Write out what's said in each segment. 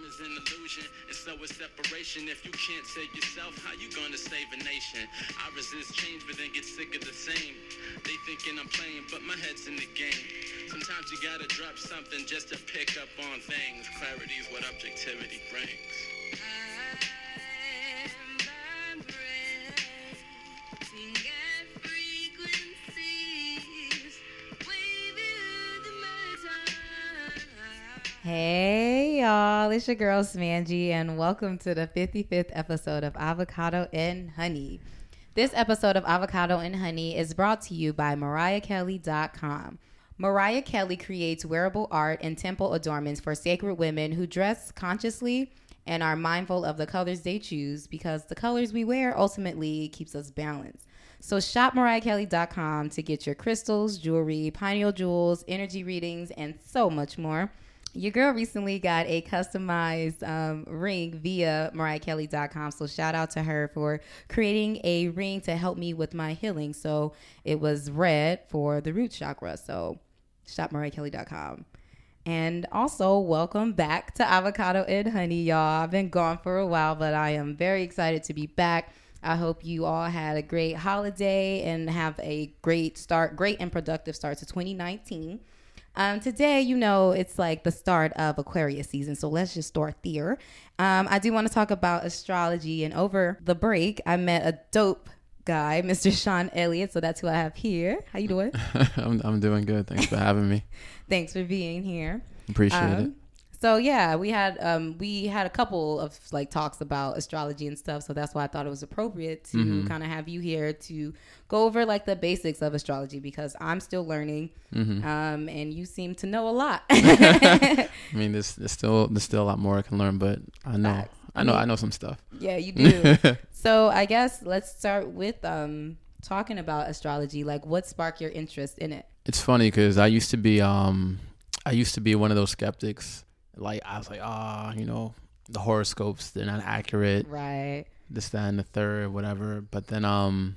Time is an illusion, and so is separation. If you can't save yourself, how you gonna save a nation? I resist change, but then get sick of the same. They thinking I'm playing, but my head's in the game. Sometimes you gotta drop something just to pick up on things. Clarity is what objectivity brings. Hey y'all, it's your girl Smangy, and welcome to the 55th episode of Avocado and Honey. This episode of Avocado and Honey is brought to you by MariahKelly.com. Mariah Kelly creates wearable art and temple adornments for sacred women who dress consciously and are mindful of the colors they choose because the colors we wear ultimately keeps us balanced. So shop MariahKelly.com to get your crystals, jewelry, pineal jewels, energy readings, and so much more. Your girl recently got a customized um, ring via MariahKelly.com. So shout out to her for creating a ring to help me with my healing. So it was red for the root chakra. So shop MariahKelly.com. And also, welcome back to Avocado and Honey, y'all. I've been gone for a while, but I am very excited to be back. I hope you all had a great holiday and have a great start, great and productive start to 2019. Um, today, you know, it's like the start of Aquarius season, so let's just start there. Um, I do want to talk about astrology, and over the break, I met a dope guy, Mr. Sean Elliott. So that's who I have here. How you doing? I'm I'm doing good. Thanks for having me. Thanks for being here. Appreciate Um, it. So yeah, we had um we had a couple of like talks about astrology and stuff. So that's why I thought it was appropriate to Mm-hmm. kind of have you here to go over like the basics of astrology because I'm still learning, Mm-hmm. um, and you seem to know a lot. I mean, there's, there's still there's still a lot more I can learn, but I know Facts. I know I know some stuff. yeah, you do. so I guess let's start with um talking about astrology. Like, what sparked your interest in it? It's funny because I used to be um I used to be one of those skeptics. Like I was like, ah, you know, the horoscopes they're not accurate. Right. This, that, and the third, whatever. But then um.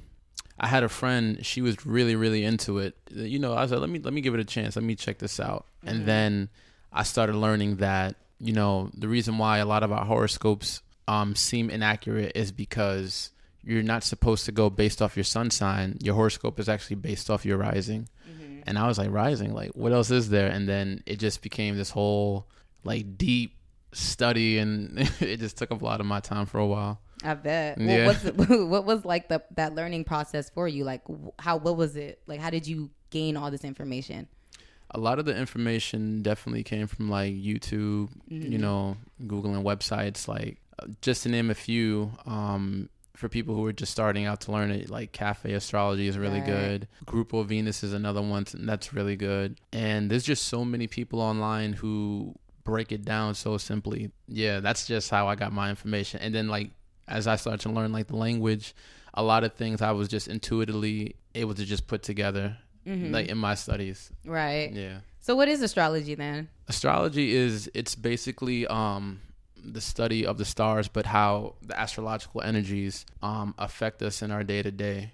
I had a friend. She was really, really into it. You know, I was like, let me let me give it a chance. Let me check this out. Mhm. And then I started learning that you know the reason why a lot of our horoscopes um seem inaccurate is because you're not supposed to go based off your sun sign. Your horoscope is actually based off your rising. Mm-hmm. And I was like, rising, like what else is there? And then it just became this whole like deep study, and it just took up a lot of my time for a while. I bet. Yeah. What was what was like the that learning process for you? Like how what was it? Like how did you gain all this information? a lot of the information definitely came from like YouTube, Mm-hmm. you know, googling websites like uh, just to name a few um for people who are just starting out to learn it like cafe astrology is really Right. good grupo venus is another one that's really good and there's just so many people online who break it down so simply yeah that's just how i got my information and then like as i started to learn like the language a lot of things i was just intuitively able to just put together Mm-hmm. like in my studies Right. yeah So what is astrology then? astrology is it's basically um the study of the stars but how the astrological energies um affect us in our day to day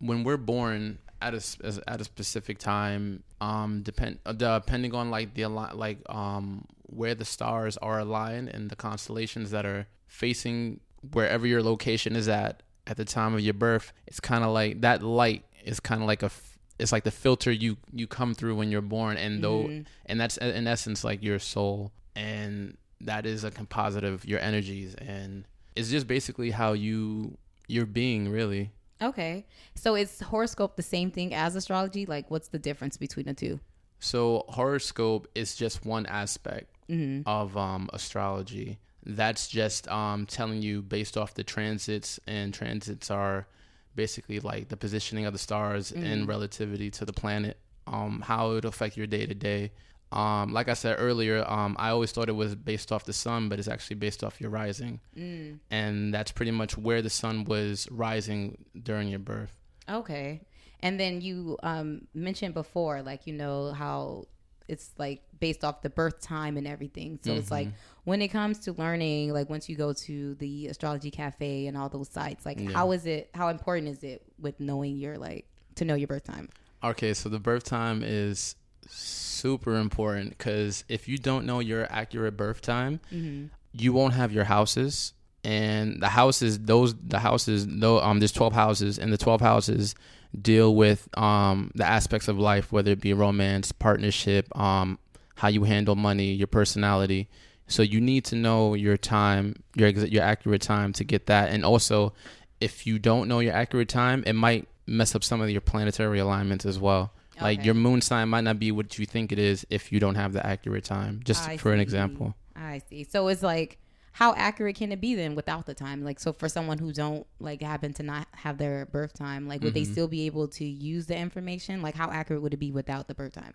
when we're born at a at a specific time um depend uh, depending on like the like um where the stars are aligned and the constellations that are facing wherever your location is at at the time of your birth it's kind of like that light is kind of like a it's like the filter you you come through when you're born and though Mhm. and that's in essence like your soul and that is a composite of your energies and it's just basically how you you're being really Okay. So is horoscope the same thing as astrology? Like what's the difference between the two? so horoscope is just one aspect Mm-hmm. of um astrology that's just um telling you based off the transits and transits are basically like the positioning of the stars in relativity to the planet um how it affect your day to day um like i said earlier um i always thought it was based off the sun but it's actually based off your rising Mm. and that's pretty much where the sun was rising during your birth Okay. And then you um, mentioned before, like, you know, how it's like based off the birth time and everything. So it's like when it comes to learning, like once you go to the astrology cafe and all those sites, like Yeah. how is it, how important is it with knowing your, like, to know your birth time? Okay, so the birth time is super important because if you don't know your accurate birth time, Mm-hmm. you won't have your houses. And the houses, those the houses, though, um, there's twelve houses, and the twelve houses deal with um the aspects of life, whether it be romance, partnership, um, how you handle money, your personality. So you need to know your time, your your accurate time to get that. And also, if you don't know your accurate time, it might mess up some of your planetary alignments as well. Like your moon sign might not be what you think it is if you don't have the accurate time. Just I for an example. I see. So it's like, how accurate can it be then without the time? Like, so for someone who don't like happen to not have their birth time, like, would they Mm-hmm. still be able to use the information? Like, how accurate would it be without the birth time?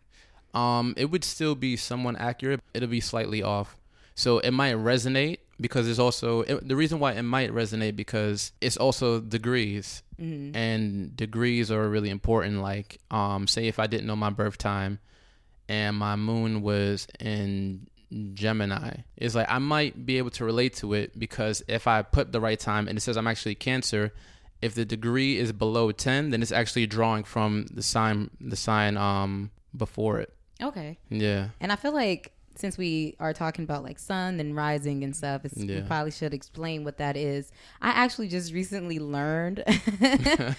Um, it would still be somewhat accurate. It'll be slightly off. So it might resonate because it's also it, the reason why it might resonate because it's also degrees and degrees are really important. Like, um, say if I didn't know my birth time and my moon was in Gemini, it's like I might be able to relate to it because if I put the right time and it says I'm actually Cancer, if the degree is below ten, then it's actually drawing from the sign the sign um before it. Okay. Yeah. And I feel like since we are talking about like sun and rising and stuff, it's, we probably should explain what that is. I actually just recently learned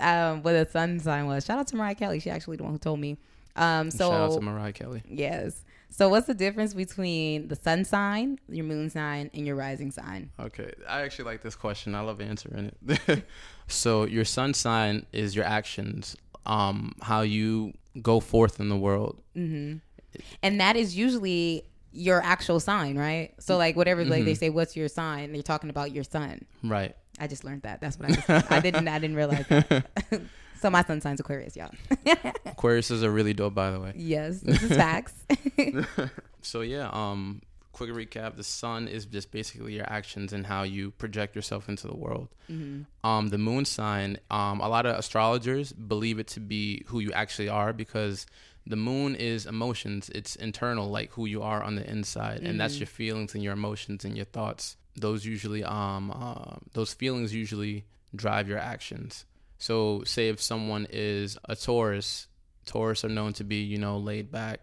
um, what a sun sign was. Shout out to Mariah Kelly. She actually the one who told me. Um, so Shout out to Mariah Kelly. yes. So what's the difference between the sun sign, your moon sign, and your rising sign? Okay, I actually like this question. I love answering it. so your sun sign is your actions, um, how you go forth in the world. And that is usually your actual sign, right? So like whatever like they say, what's your sign? They're talking about your sun. Right. I just learned that. That's what I just, I didn't I didn't realize. So my sun sign's Aquarius, y'all. Aquarius is a really dope, by the way. yes, this is facts. So yeah, um, quick recap: the sun is just basically your actions and how you project yourself into the world. Um, the moon sign, um, a lot of astrologers believe it to be who you actually are because the moon is emotions. It's internal, like who you are on the inside, and that's your feelings and your emotions and your thoughts. Those usually, um, uh, those feelings usually drive your actions. So, say if someone is a Taurus, Taurus are known to be, you know, laid back,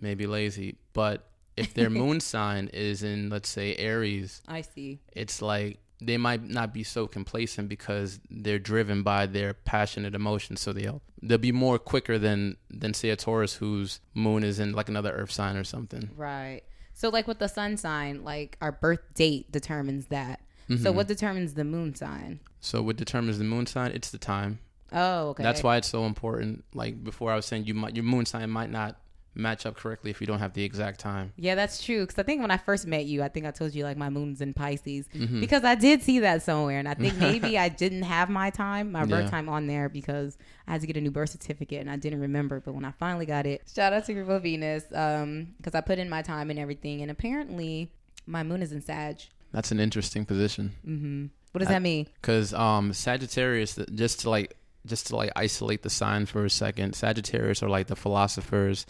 maybe lazy. But if their moon sign is in, let's say, Aries, I see. it's like they might not be so complacent because they're driven by their passionate emotions. So they'll they'll be more quicker than than say a Taurus whose moon is in like another Earth sign or something. Right. So like with the sun sign, like our birth date determines that. So mm-hmm. what determines the moon sign? So what determines the moon sign? It's the time. Oh, okay. That's why it's so important. Like before, I was saying you might your moon sign might not match up correctly if you don't have the exact time. Yeah, that's true. Because I think when I first met you, I think I told you like my moon's in Pisces Mm-hmm. because I did see that somewhere, and I think maybe I didn't have my time, my birth Yeah. time on there because I had to get a new birth certificate and I didn't remember. But when I finally got it, shout out to Group of Venus, um, because I put in my time and everything, and apparently my moon is in Sag. That's an interesting position. Mm-hmm. What does that mean? because um Sagittarius just to like just to like isolate the sign for a second Sagittarius are like the philosophers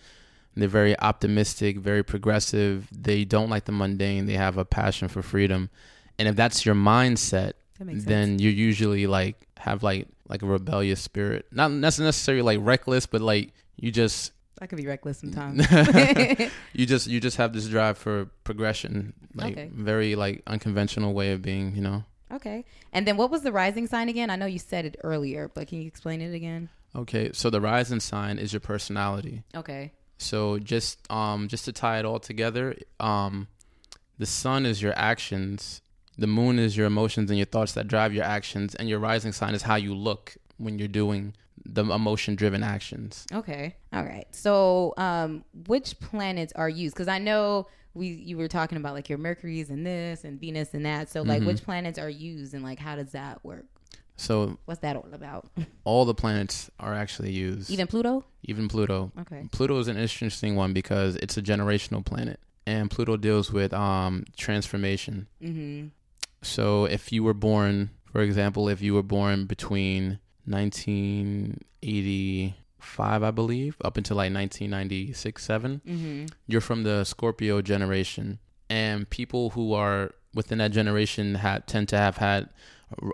they're very optimistic very progressive they don't like the mundane they have a passion for freedom and if that's your mindset That then you usually like have like like a rebellious spirit not necessarily like reckless but like you just I could be reckless sometimes. you just you just have this drive for progression like Okay. very like unconventional way of being you know okay. And then what was the rising sign again? I know you said it earlier, but can you explain it again? okay so the rising sign is your personality Okay. So just um just to tie it all together, um the sun is your actions, the moon is your emotions and your thoughts that drive your actions, and your rising sign is how you look when you're doing the emotion driven actions. Okay. All right. So, um, which planets are used? Because I know we you were talking about like your Mercury's and this and Venus and that. So, like, which planets are used and like how does that work? So What's that all about? all the planets are actually used. Even Pluto? even Pluto. Okay. Pluto is an interesting one because it's a generational planet. And Pluto deals with um transformation. Mm-hmm. So if you were born, for example, if you were born between 1985, I believe, up until like 1996, 7, Mm-hmm. you're from the Scorpio generation. And people who are within that generation had, tend to have had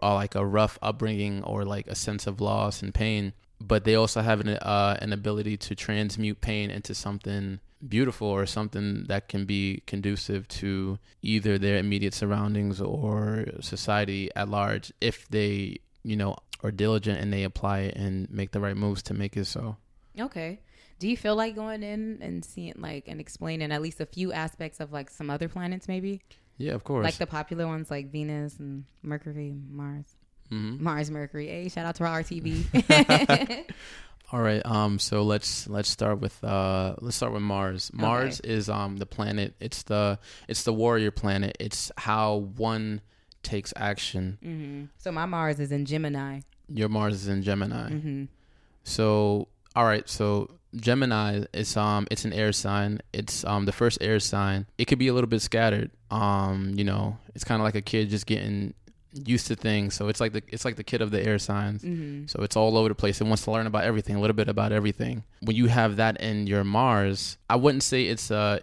like a rough upbringing or like a sense of loss and pain. but they also have an uh, an ability to transmute pain into something beautiful or something that can be conducive to either their immediate surroundings or society at large if they you know are diligent and they apply it and make the right moves to make it so Okay. Do you feel like going in and seeing like and explaining at least a few aspects of like some other planets maybe? Yeah of course Like the popular ones like Venus and Mercury, Mars. hmm Mars, Mercury. Hey, shout out to our RTV. All right. Um. So let's let's start with uh let's start with Mars. Mars is um the planet. It's the it's the warrior planet. It's how one takes action. Mm-hmm. So my Mars is in Gemini. Your Mars is in Gemini. hmm So all right. So Gemini is um it's an air sign. It's um the first air sign. It could be a little bit scattered. Um. You know, it's kind of like a kid just getting used to things. So it's like the it's like the kid of the air signs. hmm So it's all over the place. It wants to learn about everything, a little bit about everything. When you have that in your Mars, I wouldn't say it's a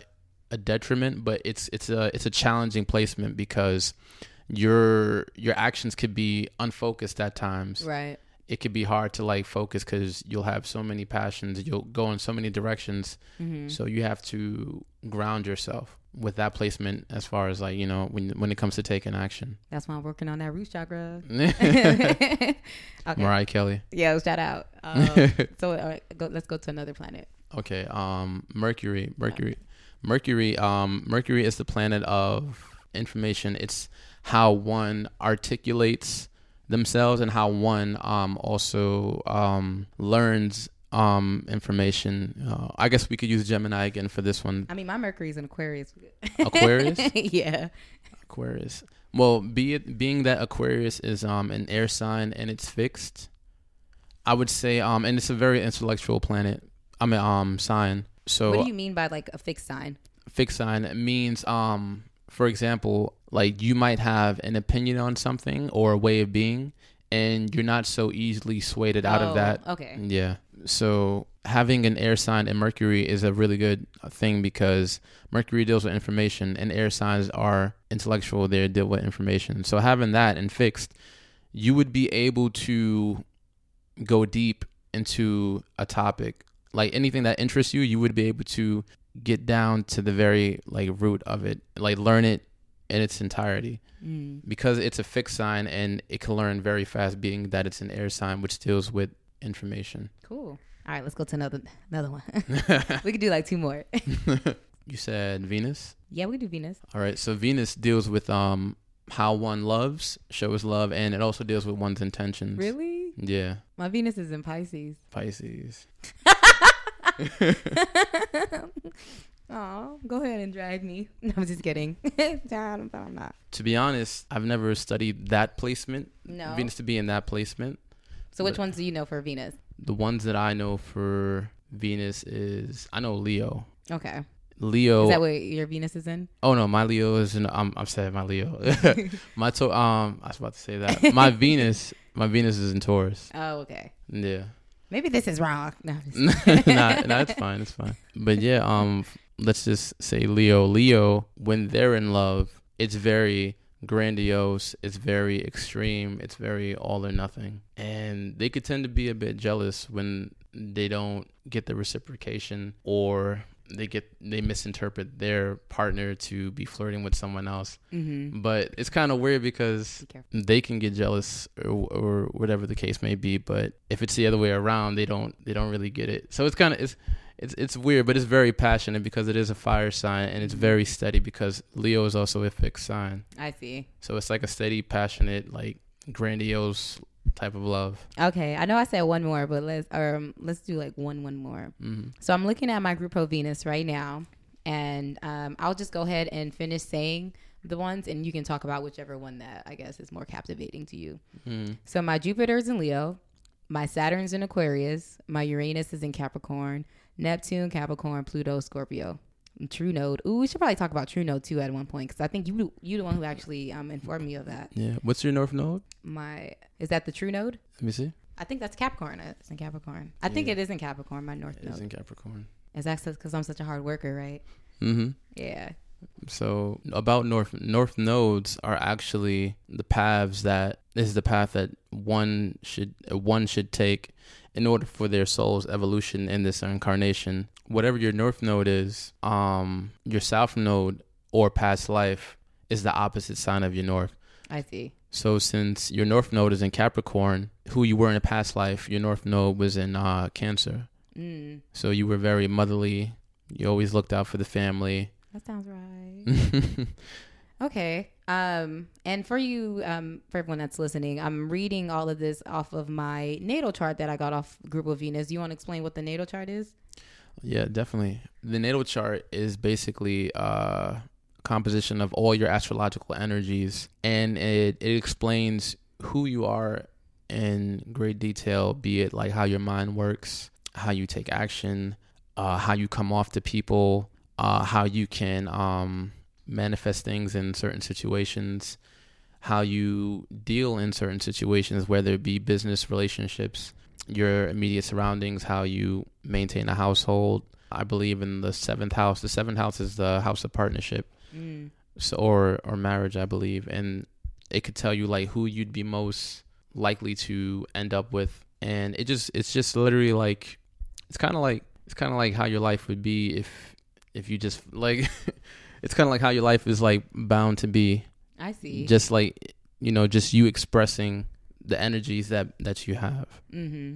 a detriment, but it's it's a it's a challenging placement because your your actions could be unfocused at times. Right. It could be hard to like focus because you'll have so many passions. You'll go in so many directions. hmm So you have to ground yourself with that placement as far as like you know when when it comes to taking action. That's why I'm working on that root chakra. okay. Mariah Kelly. Yeah, shout out. Um, so right, go, let's go to another planet. Okay, um Mercury, Mercury. Mercury um Mercury is the planet of information. It's how one articulates themselves and how one um also um learns um information. Uh, I guess we could use Gemini again for this one. I mean, my Mercury's in Aquarius. Aquarius? yeah. Aquarius. Well, be it being that Aquarius is um an air sign and it's fixed, I would say um and it's a very intellectual planet. I mean um sign. So what do you mean by like a fixed sign? fixed sign means um for example like you might have an opinion on something or a way of being and you're not so easily swayed out Oh, of that. Okay. yeah. So having an air sign in mercury is a really good thing because mercury deals with information and air signs are intellectual. They deal with information. So having that and fixed you would be able to go deep into a topic. Like anything that interests you you would be able to get down to the very like root of it. Like learn it in its entirety Mm. because it's a fixed sign and it can learn very fast being that it's an air sign which deals with information Cool. All right, let's go to another another one. we could do like two more. you said venus yeah, we do Venus. all right so venus deals with um how one loves shows love and it also deals with one's intentions Really? yeah My Venus is in Pisces. pisces Oh, go ahead and drag me. No, I'm just kidding. I'm not. to be honest i've never studied that placement No. venus to be in that placement So which but- ones do you know for Venus? the ones that i know for venus is i know leo Okay. leo Is that what your Venus is in? Oh no, my Leo is in. I'm I'm saying my Leo. my to um, I was about to say that. My Venus, my Venus is in Taurus. Oh, okay. Yeah. Maybe this is wrong. No, nah, nah, it's fine. It's fine. But yeah, um, let's just say Leo. Leo, when they're in love, it's very grandiose. It's very extreme. It's very all or nothing, and they could tend to be a bit jealous when they don't get the reciprocation or they get they misinterpret their partner to be flirting with someone else. Mhm. But it's kind of weird because Be they can get jealous or, or whatever the case may be. But if it's the other way around, they don't they don't really get it. So it's kind of it's it's it's weird, but it's very passionate because it is a fire sign and it's very steady because Leo is also a fixed sign. I see. So it's like a steady, passionate, like grandiose type of love. Okay, I know I said one more, but let's um let's do like one one more. hmm So I'm looking at my Grupo Venus right now, and um, I'll just go ahead and finish saying the ones, and you can talk about whichever one that I guess is more captivating to you. mm So my Jupiter's in Leo, my Saturn's in Aquarius, my Uranus is in Capricorn, Neptune, Capricorn, Pluto, Scorpio. True Node. Ooh, we should probably talk about True Node too at one point because I think you you the one who actually um informed me of that. Yeah. What's your North Node? My is that the True Node? Let me see. I think that's Capricorn. It's in Capricorn. I think it is in Capricorn. My North It is Node. in Capricorn. Is that because I'm such a hard worker, right? Mm hmm Yeah. So about north north nodes are actually the paths that this is the path that one should one should take in order for their soul's evolution in this incarnation. Whatever your north node is, um, your south node or past life is the opposite sign of your north. I see. So since your north node is in Capricorn, who you were in a past life, your north node was in uh, Cancer. Mm, So you were very motherly. You always looked out for the family. that sounds right. Okay. Um, and for you, um, for everyone that's listening, I'm reading all of this off of my natal chart that I got off Group of Venus. You want to explain what the natal chart is? Yeah, definitely. The natal chart is basically uh, a composition of all your astrological energies, and it, it explains who you are in great detail, be it like how your mind works, how you take action, uh, how you come off to people, uh, how you can um, manifest things in certain situations, how you deal in certain situations, whether it be business relationships, your immediate surroundings, how you maintain a household. I believe in the seventh house. The seventh house is the house of partnership, Mm. so or or marriage, I believe, and it could tell you like who you'd be most likely to end up with, and it just it's just literally like it's kind of like it's kind of like how your life would be if if you just like it's kind of like how your life is like bound to be I see. just like you know just you expressing the energies that that you have Mm-hmm.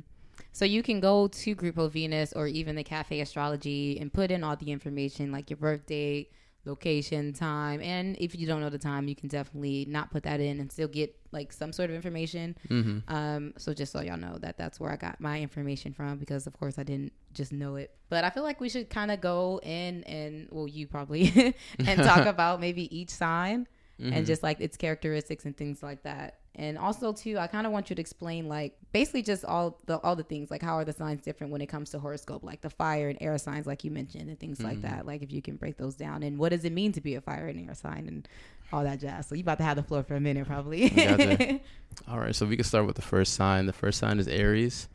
So you can go to Grupo Venus or even the Cafe Astrology and put in all the information like your birth date, location, time, and if you don't know the time, you can definitely not put that in and still get like some sort of information. hmm Um, so just so y'all know that that's where I got my information from because of course I didn't just know it. But I feel like we should kind of go in and well, you probably and talk about maybe each sign Mm-hmm. and just like its characteristics and things like that. And also too, I kind of want you to explain like basically just all the all the things like how are the signs different when it comes to horoscope, like the fire and air signs, like you mentioned, and things like that. Like if you can break those down, and what does it mean to be a fire and air sign, and all that jazz. So you about to have the floor for a minute, probably. Gotcha. all right so we can start with the first sign the first sign is aries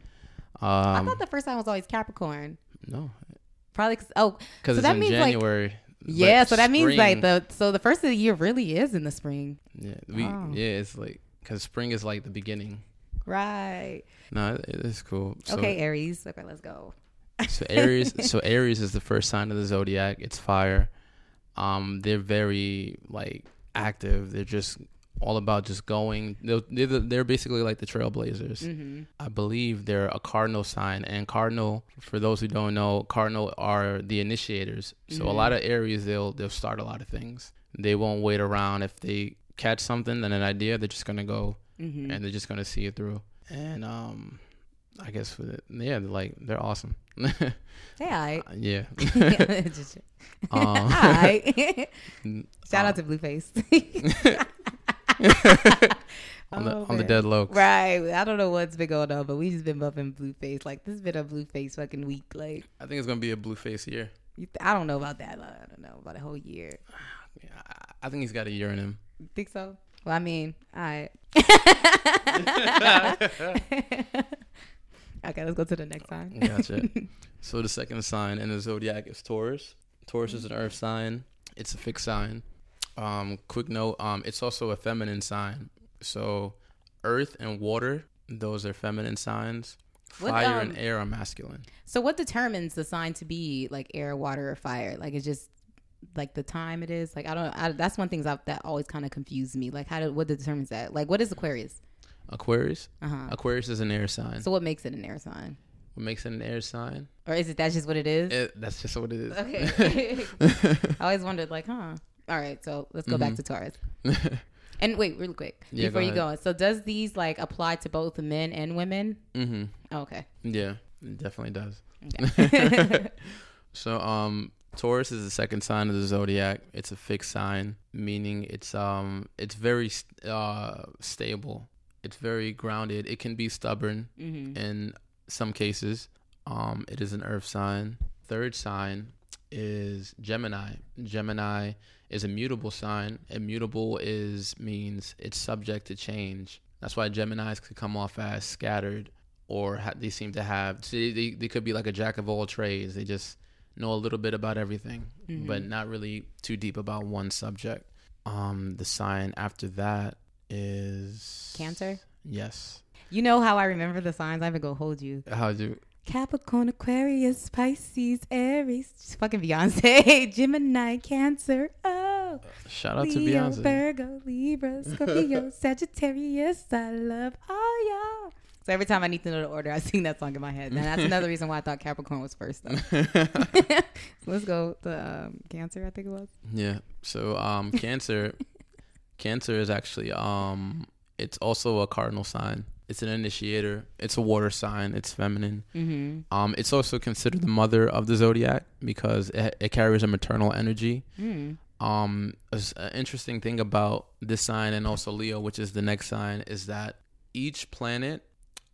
I um thought the first sign was always Capricorn. no Probably cause, oh because So it's that in means, like- january yeah, but so that means like the so the first of the year really is in the spring, yeah we Oh. yeah it's like because spring is like the beginning right? no it, it is cool so, okay, Aries. Okay, let's go. so aries so aries is the first sign of the zodiac it's fire um they're very like active they're just all about just going they're, they're, they're basically like the trailblazers Mm-hmm. I believe they're a cardinal sign, and cardinal, for those who don't know, cardinal are the initiators. So a Mhm. lot of Aries, they'll they'll start a lot of things. They won't wait around. If they catch something and an idea, they're just gonna go Mm-hmm. and they're just gonna see it through. And um, I guess for the, yeah, they're like they're awesome. Hey, I. yeah. Just- Um, Hi. Shout out uh, to Blueface. on the Oh, on the dead low. right. I don't know what's been going on, but we just been bumping Blueface. Like this has been a Blueface fucking week. Like I think it's gonna be a Blueface year. you th- I don't know about that. I don't know about a whole year. Yeah, I think he's got a year in him. You think so? Well, I mean, all right. okay, let's go to the next sign. Gotcha. So the second sign in the zodiac is Taurus. Taurus is an earth sign. It's a fixed sign. Um, quick note, um, it's also a feminine sign. So earth and water, those are feminine signs. What, Fire um, and air are masculine. So, what determines the sign to be like air, water, or fire? Like, it's just like the time it is. Like, I don't. I, that's one thing that always kind of confused me. Like, how do what determines that? Like, what is Aquarius? Aquarius. Uh huh. Aquarius is an air sign. So, what makes it an air sign? what makes it an air sign? Or is it that's just what it is? It, that's just what it is. Okay. I always wondered, like, huh? All right, so let's go back Mhm. to Taurus. And wait, really quick Yeah, before go you go. So, does these like apply to both men and women? hmm Oh, okay. Yeah, it definitely does. Okay. So um Taurus is the second sign of the zodiac. It's a fixed sign, meaning it's um it's very uh stable. It's very grounded. It can be stubborn hmm in some cases. Um it is an earth sign. Third sign is Gemini. Gemini is a mutable sign. Immutable is means it's subject to change. That's why Geminis could come off as scattered or ha- they seem to have see, they, they could be like a jack of all trades. They just know a little bit about everything, Mhm. but not really too deep about one subject. Um the sign after that is Cancer? Yes. You know how I remember the signs? I even go hold you. How'd you? Capricorn, Aquarius, Pisces, Aries, fucking Beyonce, Gemini, Cancer, oh, Shout out to Beyonce. Virgo, Libra, Scorpio, Sagittarius. I love all y'all. So every time I need to know the order, I sing that song in my head. And that's another reason why I thought Capricorn was first. Though. so let's go to um, Cancer. I think it was. Yeah. So um Cancer Cancer is actually um it's also a cardinal sign. It's an initiator. It's a water sign. It's feminine. Mm-hmm. Um it's also considered the mother of the zodiac because it, it carries a maternal energy. Mm. Um an interesting thing about this sign and also Leo, which is the next sign, is that each planet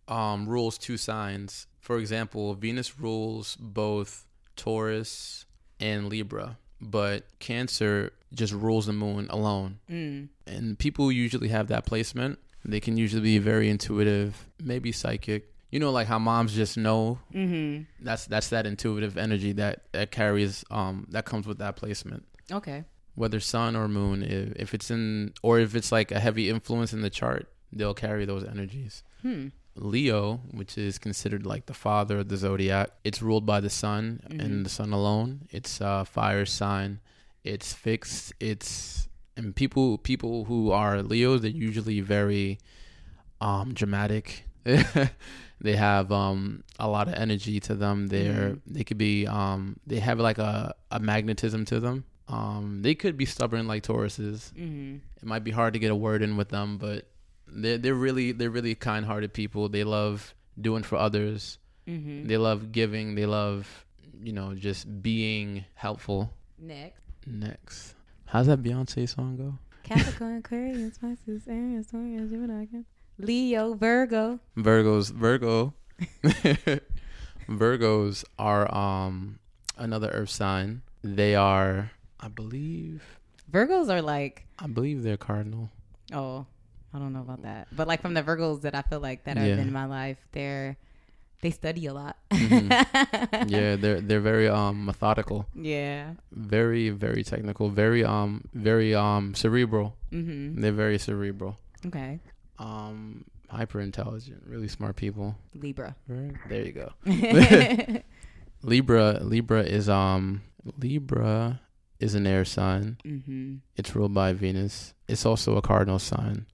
um rules two signs. For example, Venus rules both Taurus and Libra, but Cancer just rules the moon alone. Mm. And people usually have that placement. They can usually be very intuitive, maybe psychic. You know, like how moms just know. Mm-hmm. That's that's that intuitive energy that that carries um that comes with that placement. Okay. Whether sun or moon, if, if it's in or if it's like a heavy influence in the chart, they'll carry those energies. Hmm. Leo, which is considered like the father of the zodiac, it's ruled by the sun Mhm. and the sun alone. It's a fire sign. It's fixed. It's and people people who are Leos, they're usually very um dramatic. they have um a lot of energy to them. They're Mhm. they could be um they have like a, a magnetism to them. Um they could be stubborn like Tauruses Mm-hmm. it might be hard to get a word in with them, but they're they're really they're really kind hearted people. They love doing for others. Mm-hmm. They love giving. They love you know just being helpful. Next. Next, how's that Beyonce song go? Capricorn, Aquarius, Pisces, Aries, Taurus, Gemini, Leo, Virgo. Virgos, Virgo, Virgos are um another earth sign. They are, I believe, Virgos are like, I believe they're cardinal. oh, I don't know about that. But like from the Virgos that I feel like that are Yeah. in my life, they're they study a lot. Mhm. yeah, they're they're very um methodical. yeah. very very technical very um very um cerebral Mm-hmm. they're very cerebral Okay. um hyper intelligent really smart people Libra. right there you go libra libra is um libra is an air sign mm-hmm. it's ruled by venus it's also a cardinal sign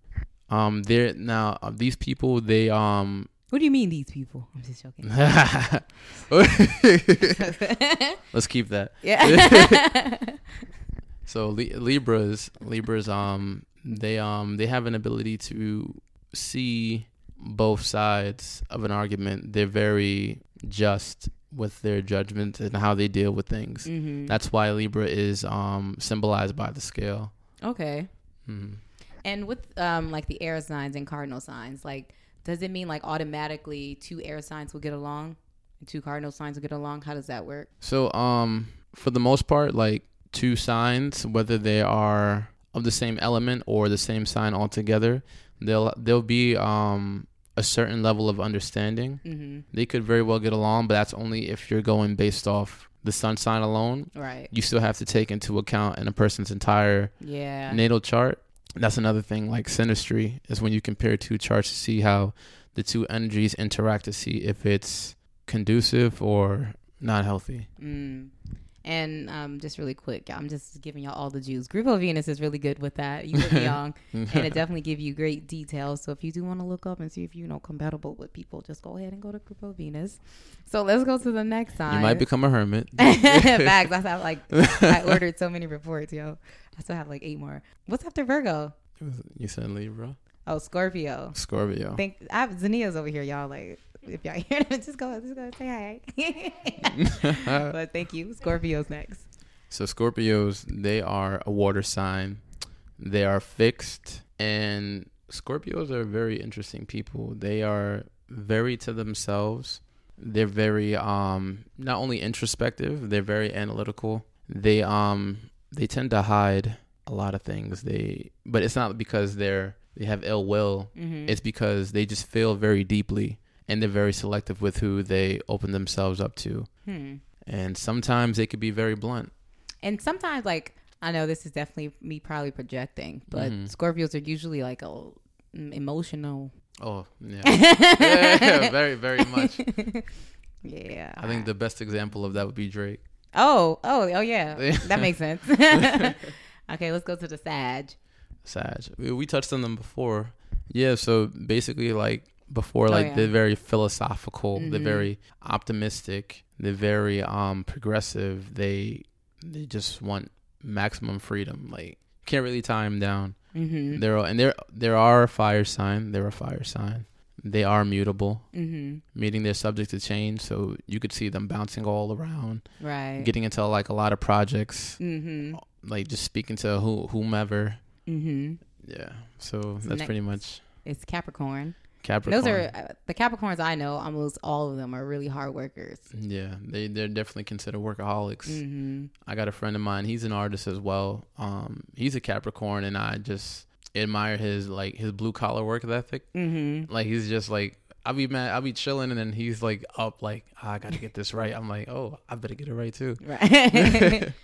um they're now uh, these people they um What do you mean these people? I'm just joking. let's keep that yeah. So Li- Libras, Libras, um, they um they have an ability to see both sides of an argument. They're very just with their judgment and how they deal with things. mm-hmm. That's why Libra is um symbolized by the scale. okay. Mhm. And with um like the air signs and cardinal signs, like does it mean like automatically two air signs will get along and two cardinal signs will get along? How does that work? So um for the most part, like two signs, whether they are of the same element or the same sign altogether, they'll they'll be um a certain level of understanding. Mm-hmm. they could very well get along, but that's only if you're going based off the sun sign alone. Right. You still have to take into account in a person's entire Yeah. natal chart. That's another thing, like synastry, is when you compare two charts to see how the two energies interact to see if it's conducive or not healthy. Mm. And um, just really quick, I'm just giving y'all all the Jews. Grupo Venus is really good with that. You look young, and it definitely give you great details. So if you do want to look up and see if you know compatible with people, just go ahead and go to Grupo Venus. So let's go to the next sign. You might become a hermit. Facts. I have like I ordered so many reports, yo. I still have like eight more. What's after Virgo? you said Libra, Oh, Scorpio. Scorpio. Think I have Zania's over here, y'all. Like if y'all hear them, just go, just go say hi. but thank you. Scorpio's next. So Scorpios, they are a water sign. They are fixed and Scorpios are very interesting people. They are very to themselves. They're very um not only introspective, they're very analytical. They um they tend to hide a lot of things. They but it's not because they're they have ill will. Mm-hmm. It's because they just feel very deeply and they're very selective with who they open themselves up to. hmm. And sometimes they could be very blunt. And sometimes, like I know this is definitely me probably projecting, but Mhm. Scorpios are usually like a mm, emotional Oh yeah. yeah, very very much. Yeah. I think the best example of that would be Drake. Oh, oh, oh yeah. that makes sense. okay, let's go to the Sag. Sag. We, we touched on them before. Yeah, so basically like before Oh, like yeah. they're very philosophical, they're Mhm. very optimistic, they're very um progressive. They they just want maximum freedom. Like can't really tie them down. Mm-hmm. They're and there there are a fire sign. They're a fire sign. They are mutable, Mm-hmm. meaning they're subject to change. So you could see them bouncing all around, Right. getting into like a lot of projects, mm-hmm. like just speaking to who whomever. Mm-hmm. Yeah. So So that's next- pretty much It's Capricorn. Capricorn. Those are uh, the Capricorns I know. Almost all of them are really hard workers. yeah, they they're definitely considered workaholics. Mm-hmm. I got a friend of mine. He's an artist as well. Um, he's a Capricorn, and I just admire his like his blue collar work ethic. Mm-hmm. Like he's just like I'll be mad, I'll be chilling, and then he's like up, like "Ah, I gotta get this right. I'm like, oh, I better get it right too. Right.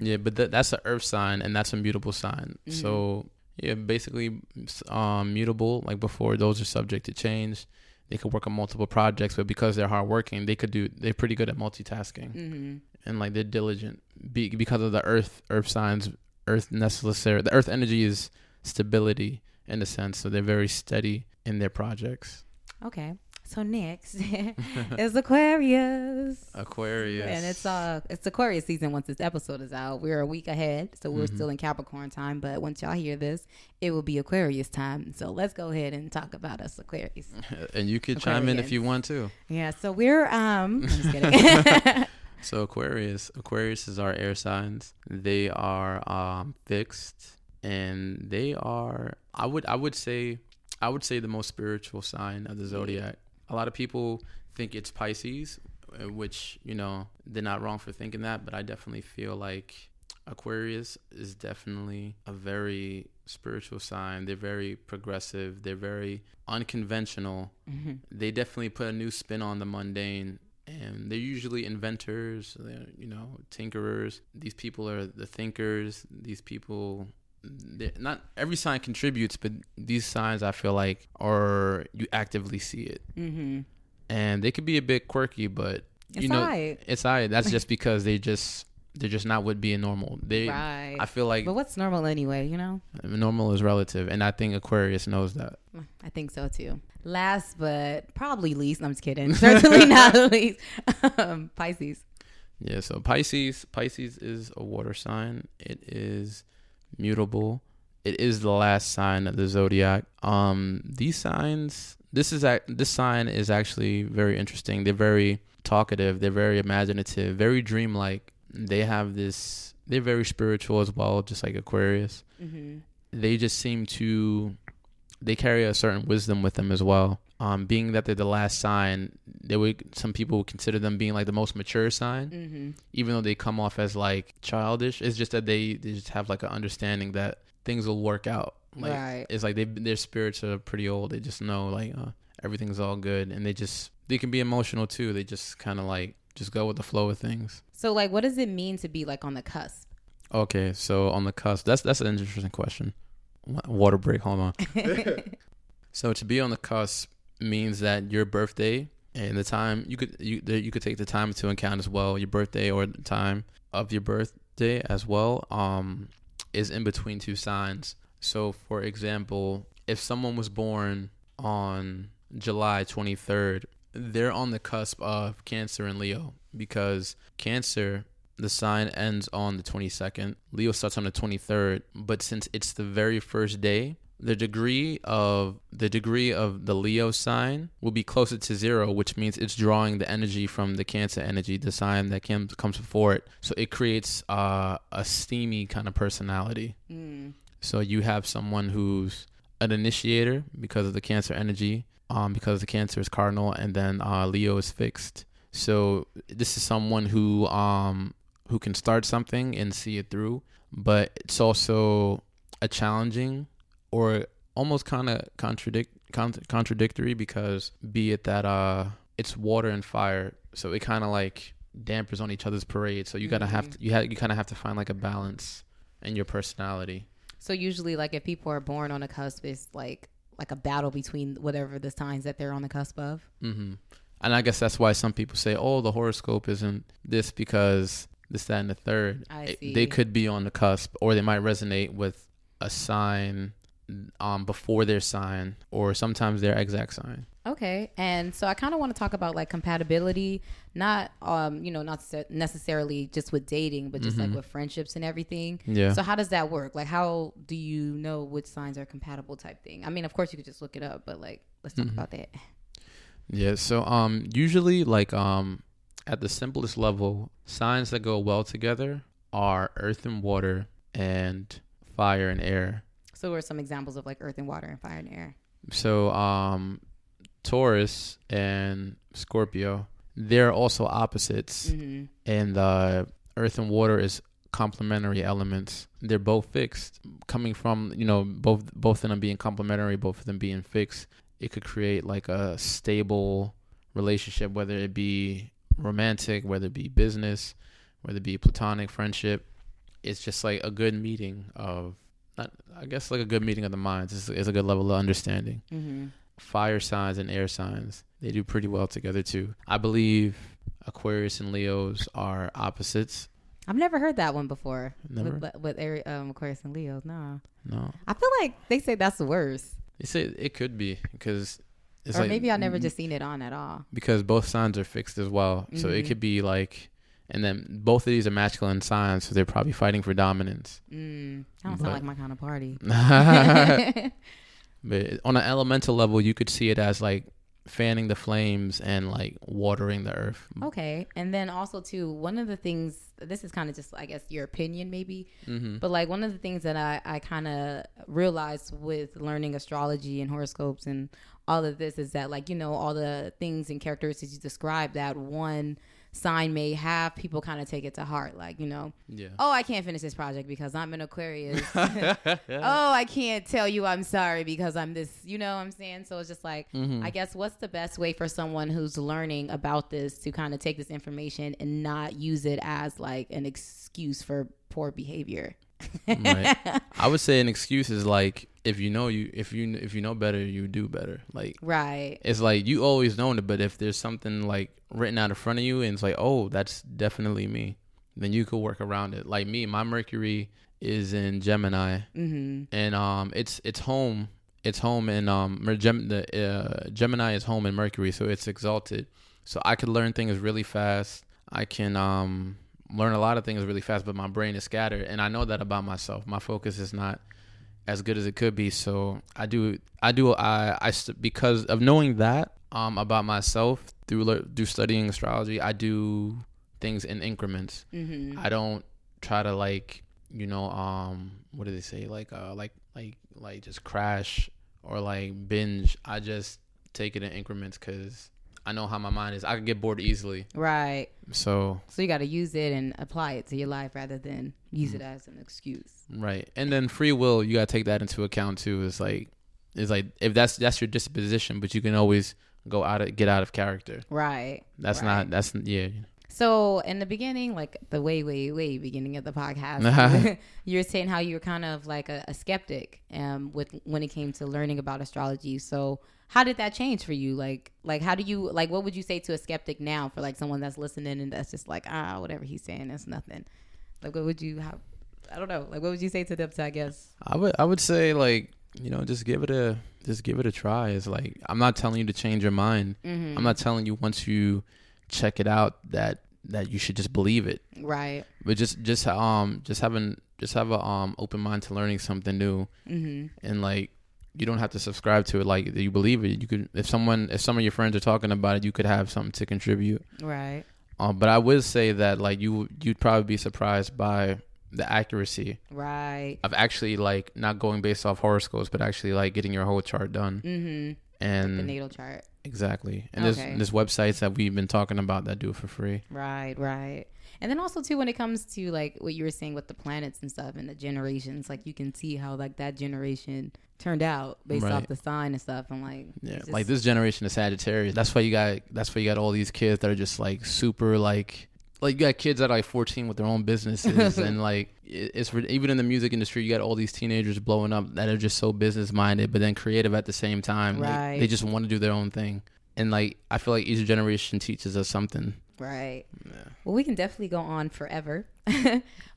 Yeah, but that, that's an Earth sign, and that's a mutable sign. Mhm. So yeah, basically, um, mutable. Like before, those are subject to change. They could work on multiple projects, but because they're hardworking, they could do. They're pretty good at multitasking, mm-hmm. and like they're diligent. Be, because of the Earth, Earth signs, Earth necessary. The Earth energy is stability in a sense, so they're very steady in their projects. Okay. So next is Aquarius. Aquarius, And it's uh it's Aquarius season once this episode is out. We're a week ahead, so we're Mhm. still in Capricorn time, but once y'all hear this, it will be Aquarius time. So let's go ahead and talk about us Aquarius. and you could chime in if you want to. Yeah, so we're um I'm just kidding. So Aquarius, Aquarius is our air signs. They are um, fixed, and they are. I would I would say I would say the most spiritual sign of the zodiac. A lot of people think it's Pisces, uh, which you know they're not wrong for thinking that, but I definitely feel like Aquarius is definitely a very spiritual sign. They're very progressive. They're very unconventional Mhm. they definitely put a new spin on the mundane and they're usually inventors they're you know tinkerers these people are the thinkers these people not every sign contributes but these signs i feel like are you actively see it Mhm. and they could be a bit quirky but It's you know alright. it's all right that's just because they just they're just not what being normal they Right. i feel like but what's normal anyway, you know? normal is relative and i think aquarius knows that I think so too. Last but probably least, I'm just kidding. Certainly not least. Um, Pisces. Yeah, so Pisces, Pisces is a water sign. It is mutable. It is the last sign of the zodiac. Um, these signs, this is this sign is actually very interesting. They're very talkative. They're very imaginative. Very dreamlike. They have this. They're very spiritual as well, just like Aquarius. Mm-hmm. They just seem to. They carry a certain wisdom with them as well. Um, being that they're the last sign, they would some people would consider them being like the most mature sign. Mm-hmm. even though they come off as like childish it's just that they, they just have like an understanding that things will work out. Like Right. it's like they their spirits are pretty old. They just know like uh, everything's all good. And they just they can be emotional too. They just kind of like just go with the flow of things. So, like, what does it mean to be like on the cusp? okay so on the cusp that's that's an interesting question. Water break hold on. So to be on the cusp means that your birthday and the time you could you you could take the time to account as well. Your birthday or the time of your birthday as well um is in between two signs. So for example if someone was born on July 23rd they're on the cusp of cancer and leo because cancer the sign ends on the 22nd leo starts on the 23rd but since it's the very first day the degree of the degree of the Leo sign will be closer to zero, which means it's drawing the energy from the Cancer energy, the sign that comes comes before it. So it creates uh, a steamy kind of personality. Mm. So you have someone who's an initiator because of the Cancer energy, um, because the Cancer is cardinal, and then uh, Leo is fixed. So this is someone who um who can start something and see it through, but it's also a challenging or almost kind of contradict con- contradictory because be it that uh it's water and fire, so it kind of like dampers on each other's parade. So you gotta have Mhm. to you ha- you kind of have to find like a balance in your personality. So usually, like, if people are born on a cusp, it's like like a battle between whatever the signs that they're on the cusp of. hmm And I guess that's why some people say, "Oh, the horoscope isn't this because this, that, and the third. I It- They could be on the cusp, or they might resonate with a sign um before their sign, or sometimes their exact sign. Okay, and so I kind of want to talk about like compatibility, not um you know not necessarily just with dating, but just like with friendships and everything. Yeah. So how does that work? Like, how do you know which signs are compatible? Type thing. I mean, of course you could just look it up, but like, let's talk about that. Yeah, so um usually like um at the simplest level, signs that go well together are earth and water and fire and air. So, what are some examples of like earth and water and fire and air? So um Taurus and Scorpio, they're also opposites hmm and uh earth and water is complementary elements. They're both fixed. Coming from, you know, both both of them being complementary, both of them being fixed, it could create like a stable relationship, whether it be romantic, whether it be business, whether it be platonic friendship. It's just like a good meeting of not I guess like a good meeting of the minds. is, it's a good level of understanding. hmm Fire signs and air signs, they do pretty well together too. I believe Aquarius and Leos are opposites. I've never heard that one before. Never? With, with um, Aquarius and Leo. No, No, I feel like they say that's the worst, you say it could be because it's or like maybe I never just seen it on at all. because both signs are fixed as well. So it Mhm. could be like, and then both of these are masculine signs, so they're probably fighting for dominance. Mm, that don't But- sound like my kind of party. but on an elemental level, you could see it as like fanning the flames and like watering the earth. Okay. And then also too, one of the things this is kind of just I guess your opinion maybe, hmm but like one of the things that I I kind of realized with learning astrology and horoscopes and all of this is that like you know all the things and characteristics you describe that one sign may have people kind of take it to heart like you know Yeah. oh i can't finish this project because i'm an aquarius oh i can't tell you i'm sorry because i'm this you know what i'm saying so it's just like Mhm. i guess what's the best way for someone who's learning about this to kind of take this information and not use it as like an excuse for poor behavior Right. I would say an excuse is like if you know you if you if you know better, you do better. Like right it's like you always known it, but if there's something like written out in front of you and it's like, oh, that's definitely me, then you could work around it. Like me, my Mercury is in Gemini, mm-hmm and um, it's it's home, it's home in um, Gem- the uh, Gemini is home in Mercury, so it's exalted. So I could learn things really fast. I can um learn a lot of things really fast, but my brain is scattered, and I know that about myself. My focus is not as good as it could be. So I do, I do, I, I st- because of knowing that um about myself through through studying astrology, I do things in increments. mm-hmm I don't try to like you know um what do they say like uh like like like just crash or like binge. I just take it in increments because I know how my mind is. I can get bored easily. right So so you got to use it and apply it to your life rather than use it as an excuse right, and then free will you gotta take that into account too. Is like is like if that's that's your disposition, but you can always go out of get out of character. right That's Right. not that's yeah. So in the beginning, like the way, way, way beginning of the podcast, you were saying how you were kind of like a, a skeptic um, with when it came to learning about astrology. So how did that change for you? Like, like how do you like? What would you say to a skeptic now for like someone that's listening and that's just like ah, whatever he's saying, that's nothing. Like, what would you have? I don't know. Like, what would you say to them? To I guess. I would I would say like you know just give it a just give it a try. It's like I'm not telling you to change your mind. Mm-hmm. I'm not telling you once you check it out that that you should just believe it. Right. But just just um just having just have a um open mind to learning something new Mm-hmm. and like you don't have to subscribe to it like you believe it. You could if someone if some of your friends are talking about it, you could have something to contribute. Right. Um, but I would say that like you you'd probably be surprised by the accuracy Right. of actually like not going based off horoscopes, but actually like getting your whole chart done. Mm-hmm. The natal chart. Exactly, and Okay. there's there's websites that we've been talking about that do it for free. Right, right. And then also too when it comes to like what you were saying with the planets and stuff and the generations, like you can see how like that generation turned out based Right. off the sign and stuff. And like Yeah, it's like this generation of Sagittarius. That's why you got that's why you got all these kids that are just like super like like you got kids that are like 14 with their own businesses and like it's even in the music industry you got all these teenagers blowing up that are just so business minded but then creative at the same time Like, Right. they just want to do their own thing and like i feel like each generation teaches us something Right. Yeah. Well, we can definitely go on forever,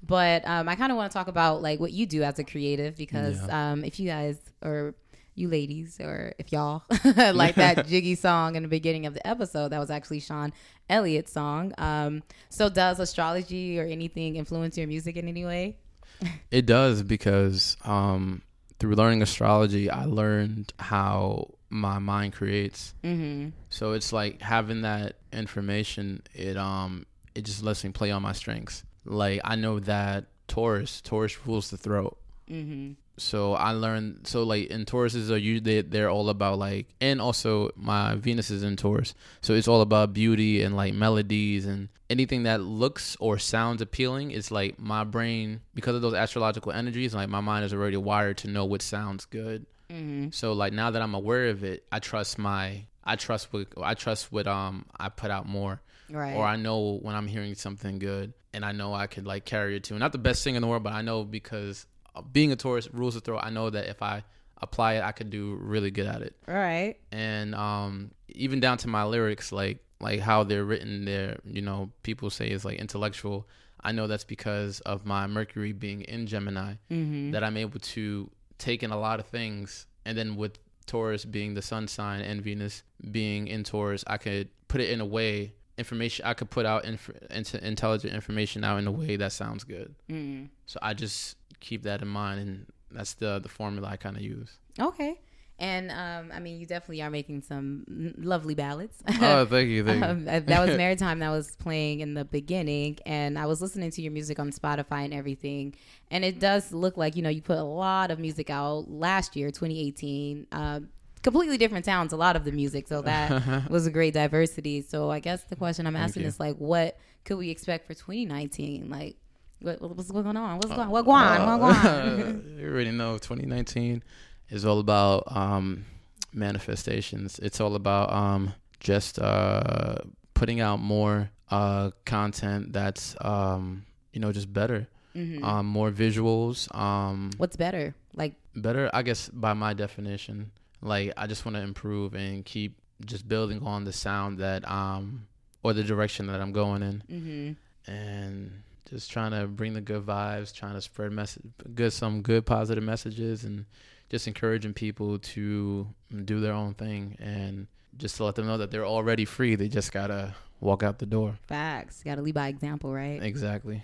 but um, I kind of want to talk about like what you do as a creative because um, if you guys or you ladies or if y'all like that jiggy song in the beginning of the episode, that was actually Sean Elliot's song. Um, so does astrology or anything influence your music in any way? It does because um, through learning astrology, I learned how my mind creates. Mm-hmm. So it's like having that information. It um it just lets me play on my strengths. Like I know that Taurus, Taurus rules the throat. Mm-hmm. So I learned. So like in Tauruses are they they're all about like, and also my Venus is in Taurus, so it's all about beauty and like melodies and anything that looks or sounds appealing. It's like my brain because of those astrological energies. Like my mind is already wired to know what sounds good. Mm-hmm. So like now that I'm aware of it, I trust my I trust what I trust what um I put out more Right. or I know when I'm hearing something good, and I know I could like carry it to. Not the best thing in the world, but I know because being a Taurus rules the throw. I know that if I apply it, I could do really good at it. All right. And um, even down to my lyrics, like like how they're written, there, you know, people say is like intellectual. I know that's because of my Mercury being in Gemini Mm-hmm. that I'm able to take in a lot of things, and then with Taurus being the sun sign and Venus being in Taurus, I could put it in a way information I could put out inf- into intelligent information out in a way that sounds good. Mm-hmm. So I just keep that in mind, and that's the the formula I kind of use. Okay. And um, I mean, you definitely are making some lovely ballads. oh, thank you, thank you. Um, uh, that was Maritime that was playing in the beginning, and I was listening to your music on Spotify and everything, and it does look like you know you put a lot of music out last year, 2018. Um, completely different sounds, a lot of the music, so that was a great diversity. So I guess the question I'm asking is like, what could we expect for 2019? Like, what, what's going on? What's going? What going? What going? Uh, you already know 2019 is all about um, manifestations. It's all about um, just uh, putting out more uh, content that's um, you know just better, Mhm. um, more visuals, um, What's better? Like, better. I guess by my definition, like I just want to improve and keep just building on the sound that um or the direction that I'm going in mm-hmm. and just trying to bring the good vibes, trying to spread message, good some good positive messages, and just encouraging people to do their own thing and just to let them know that they're already free. They just gotta walk out the door. facts. Got to lead by example, right? Exactly.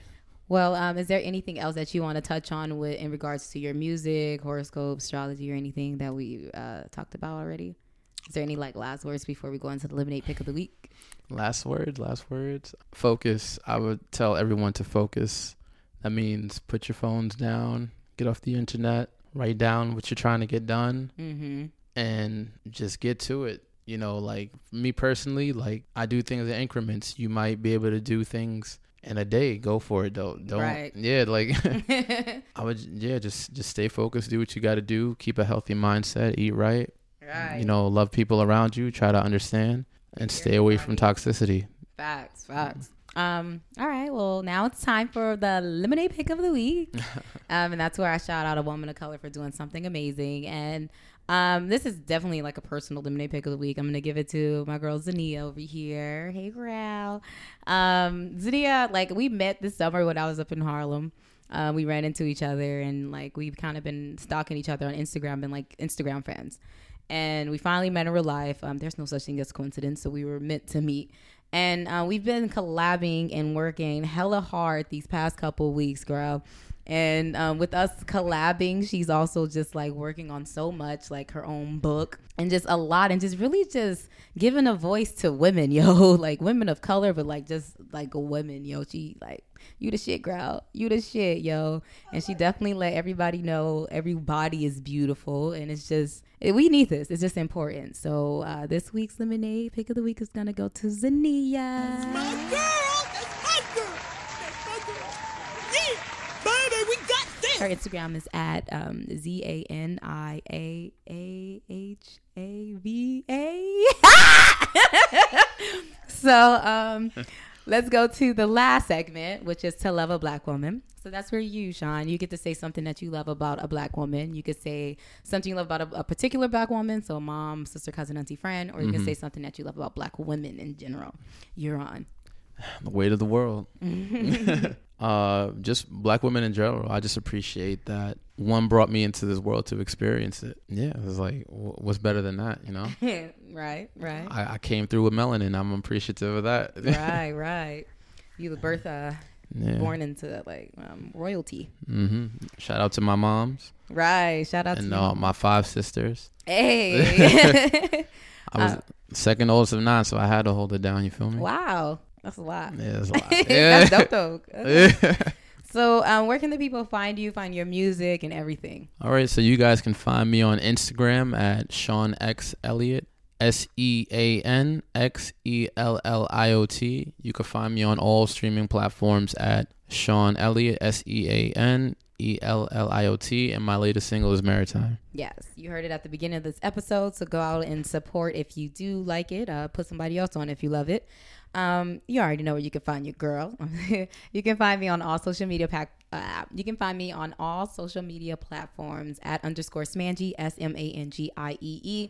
Well, um, is there anything else that you want to touch on with in regards to your music, horoscope, astrology, or anything that we uh, talked about already? Is there any like last words before we go into the lemonade pick of the week? Last words. Last words. Focus. I would tell everyone to focus. That means put your phones down, get off the internet, write down what you're trying to get done, Mm-hmm. and just get to it. You know, like me personally, like I do things in increments. You might be able to do things in a day. Go for it though. Don't Right. yeah, like I would yeah, just just stay focused, do what you gotta do, keep a healthy mindset, eat right. right. You know, love people around you, try to understand and stay away from toxicity. Facts, facts. Um, all right, well, now it's time for the lemonade pick of the week. um, and that's where I shout out a woman of color for doing something amazing. And um, this is definitely like a personal lemonade pick of the week. I'm gonna give it to my girl Zania over here. Hey, girl. Um, Zania, like we met this summer when I was up in Harlem. Uh, we ran into each other and like we've kind of been stalking each other on Instagram, been like Instagram friends. And we finally met in real life. Um, there's no such thing as coincidence, so we were meant to meet. And uh, we've been collabing and working hella hard these past couple weeks, girl. And um, with us collabing, she's also just like working on so much, like her own book and just a lot, and just really just giving a voice to women, yo, like women of color, but like just like a woman, yo. She like you the shit, girl. You the shit, yo. And she definitely let everybody know everybody is beautiful, and it's just eh, we need this. It's just important. So uh, this week's lemonade pick of the week is gonna go to Zania. my girl. That's my girl. That's my girl. Yeah, baby, we got this. Her Instagram is at um, Z A N I A A H A V A. So, um, let's go to the last segment, which is to love a black woman. So that's where you, Sean, you get to say something that you love about a black woman. You could say something you love about a, a particular black woman, so mom, sister, cousin, auntie, friend, or you can say something that you love about black women in general. You're on. the weight of the world. uh, just black women in general. I just appreciate that one brought me into this world to experience it. Yeah, it was like, what's better than that? You know, right, right, I, I came through with melanin. I'm appreciative of that. right, right. You the birth, uh, yeah. born into like um, royalty. hmm Shout out to my moms Right. Shout out and to uh, my five sisters. Hey. I was Uh, second oldest of nine, so I had to hold it down. You feel me? wow. That's a lot. Yeah, that's a lot. Yeah. That's dope though. Okay. So, um, where can the people find you, find your music and everything? All right, so you guys can find me on Instagram at Sean X Elliot, S E A N X E L L I O T. You can find me on all streaming platforms at Sean Elliot, S E A N E L L I O T, and my latest single is Maritime. Yes, you heard it at the beginning of this episode. So go out and support if you do like it. Uh, put somebody else on if you love it. Um, you already know where you can find your girl. you can find me on all social media pack. Uh, you can find me on all social media platforms at underscore Smangie S M A N G I E E.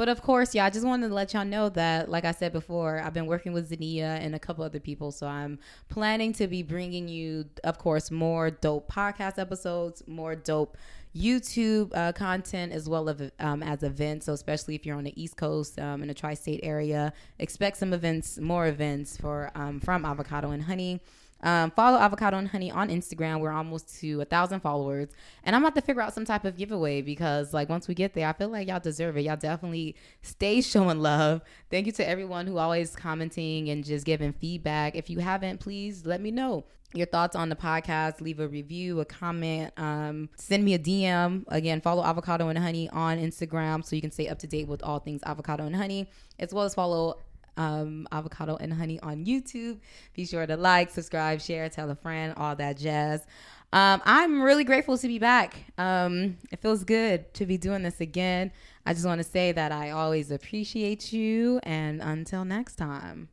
But of course, yeah, I just wanted to let y'all know that, like I said before, I've been working with Zania and a couple other people. So I'm planning to be bringing you, of course, more dope podcast episodes, more dope YouTube uh, content, as well as, um, as events. So especially if you're on the East Coast um, in the tri-state area, expect some events, more events for um, from Avocado and Honey. Um, follow Avocado and Honey on Instagram. We're almost to a thousand followers, and I'm about to figure out some type of giveaway because, like, once we get there, I feel like y'all deserve it. Y'all definitely stay showing love. Thank you to everyone who always commenting and just giving feedback. If you haven't, please let me know your thoughts on the podcast. Leave a review, a comment. Um, send me a DM. Again, follow Avocado and Honey on Instagram so you can stay up to date with all things Avocado and Honey, as well as follow um, avocado and honey on YouTube. Be sure to like, subscribe, share, tell a friend, all that jazz. Um, I'm really grateful to be back. Um, it feels good to be doing this again. I just want to say that I always appreciate you. And until next time,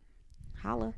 holla.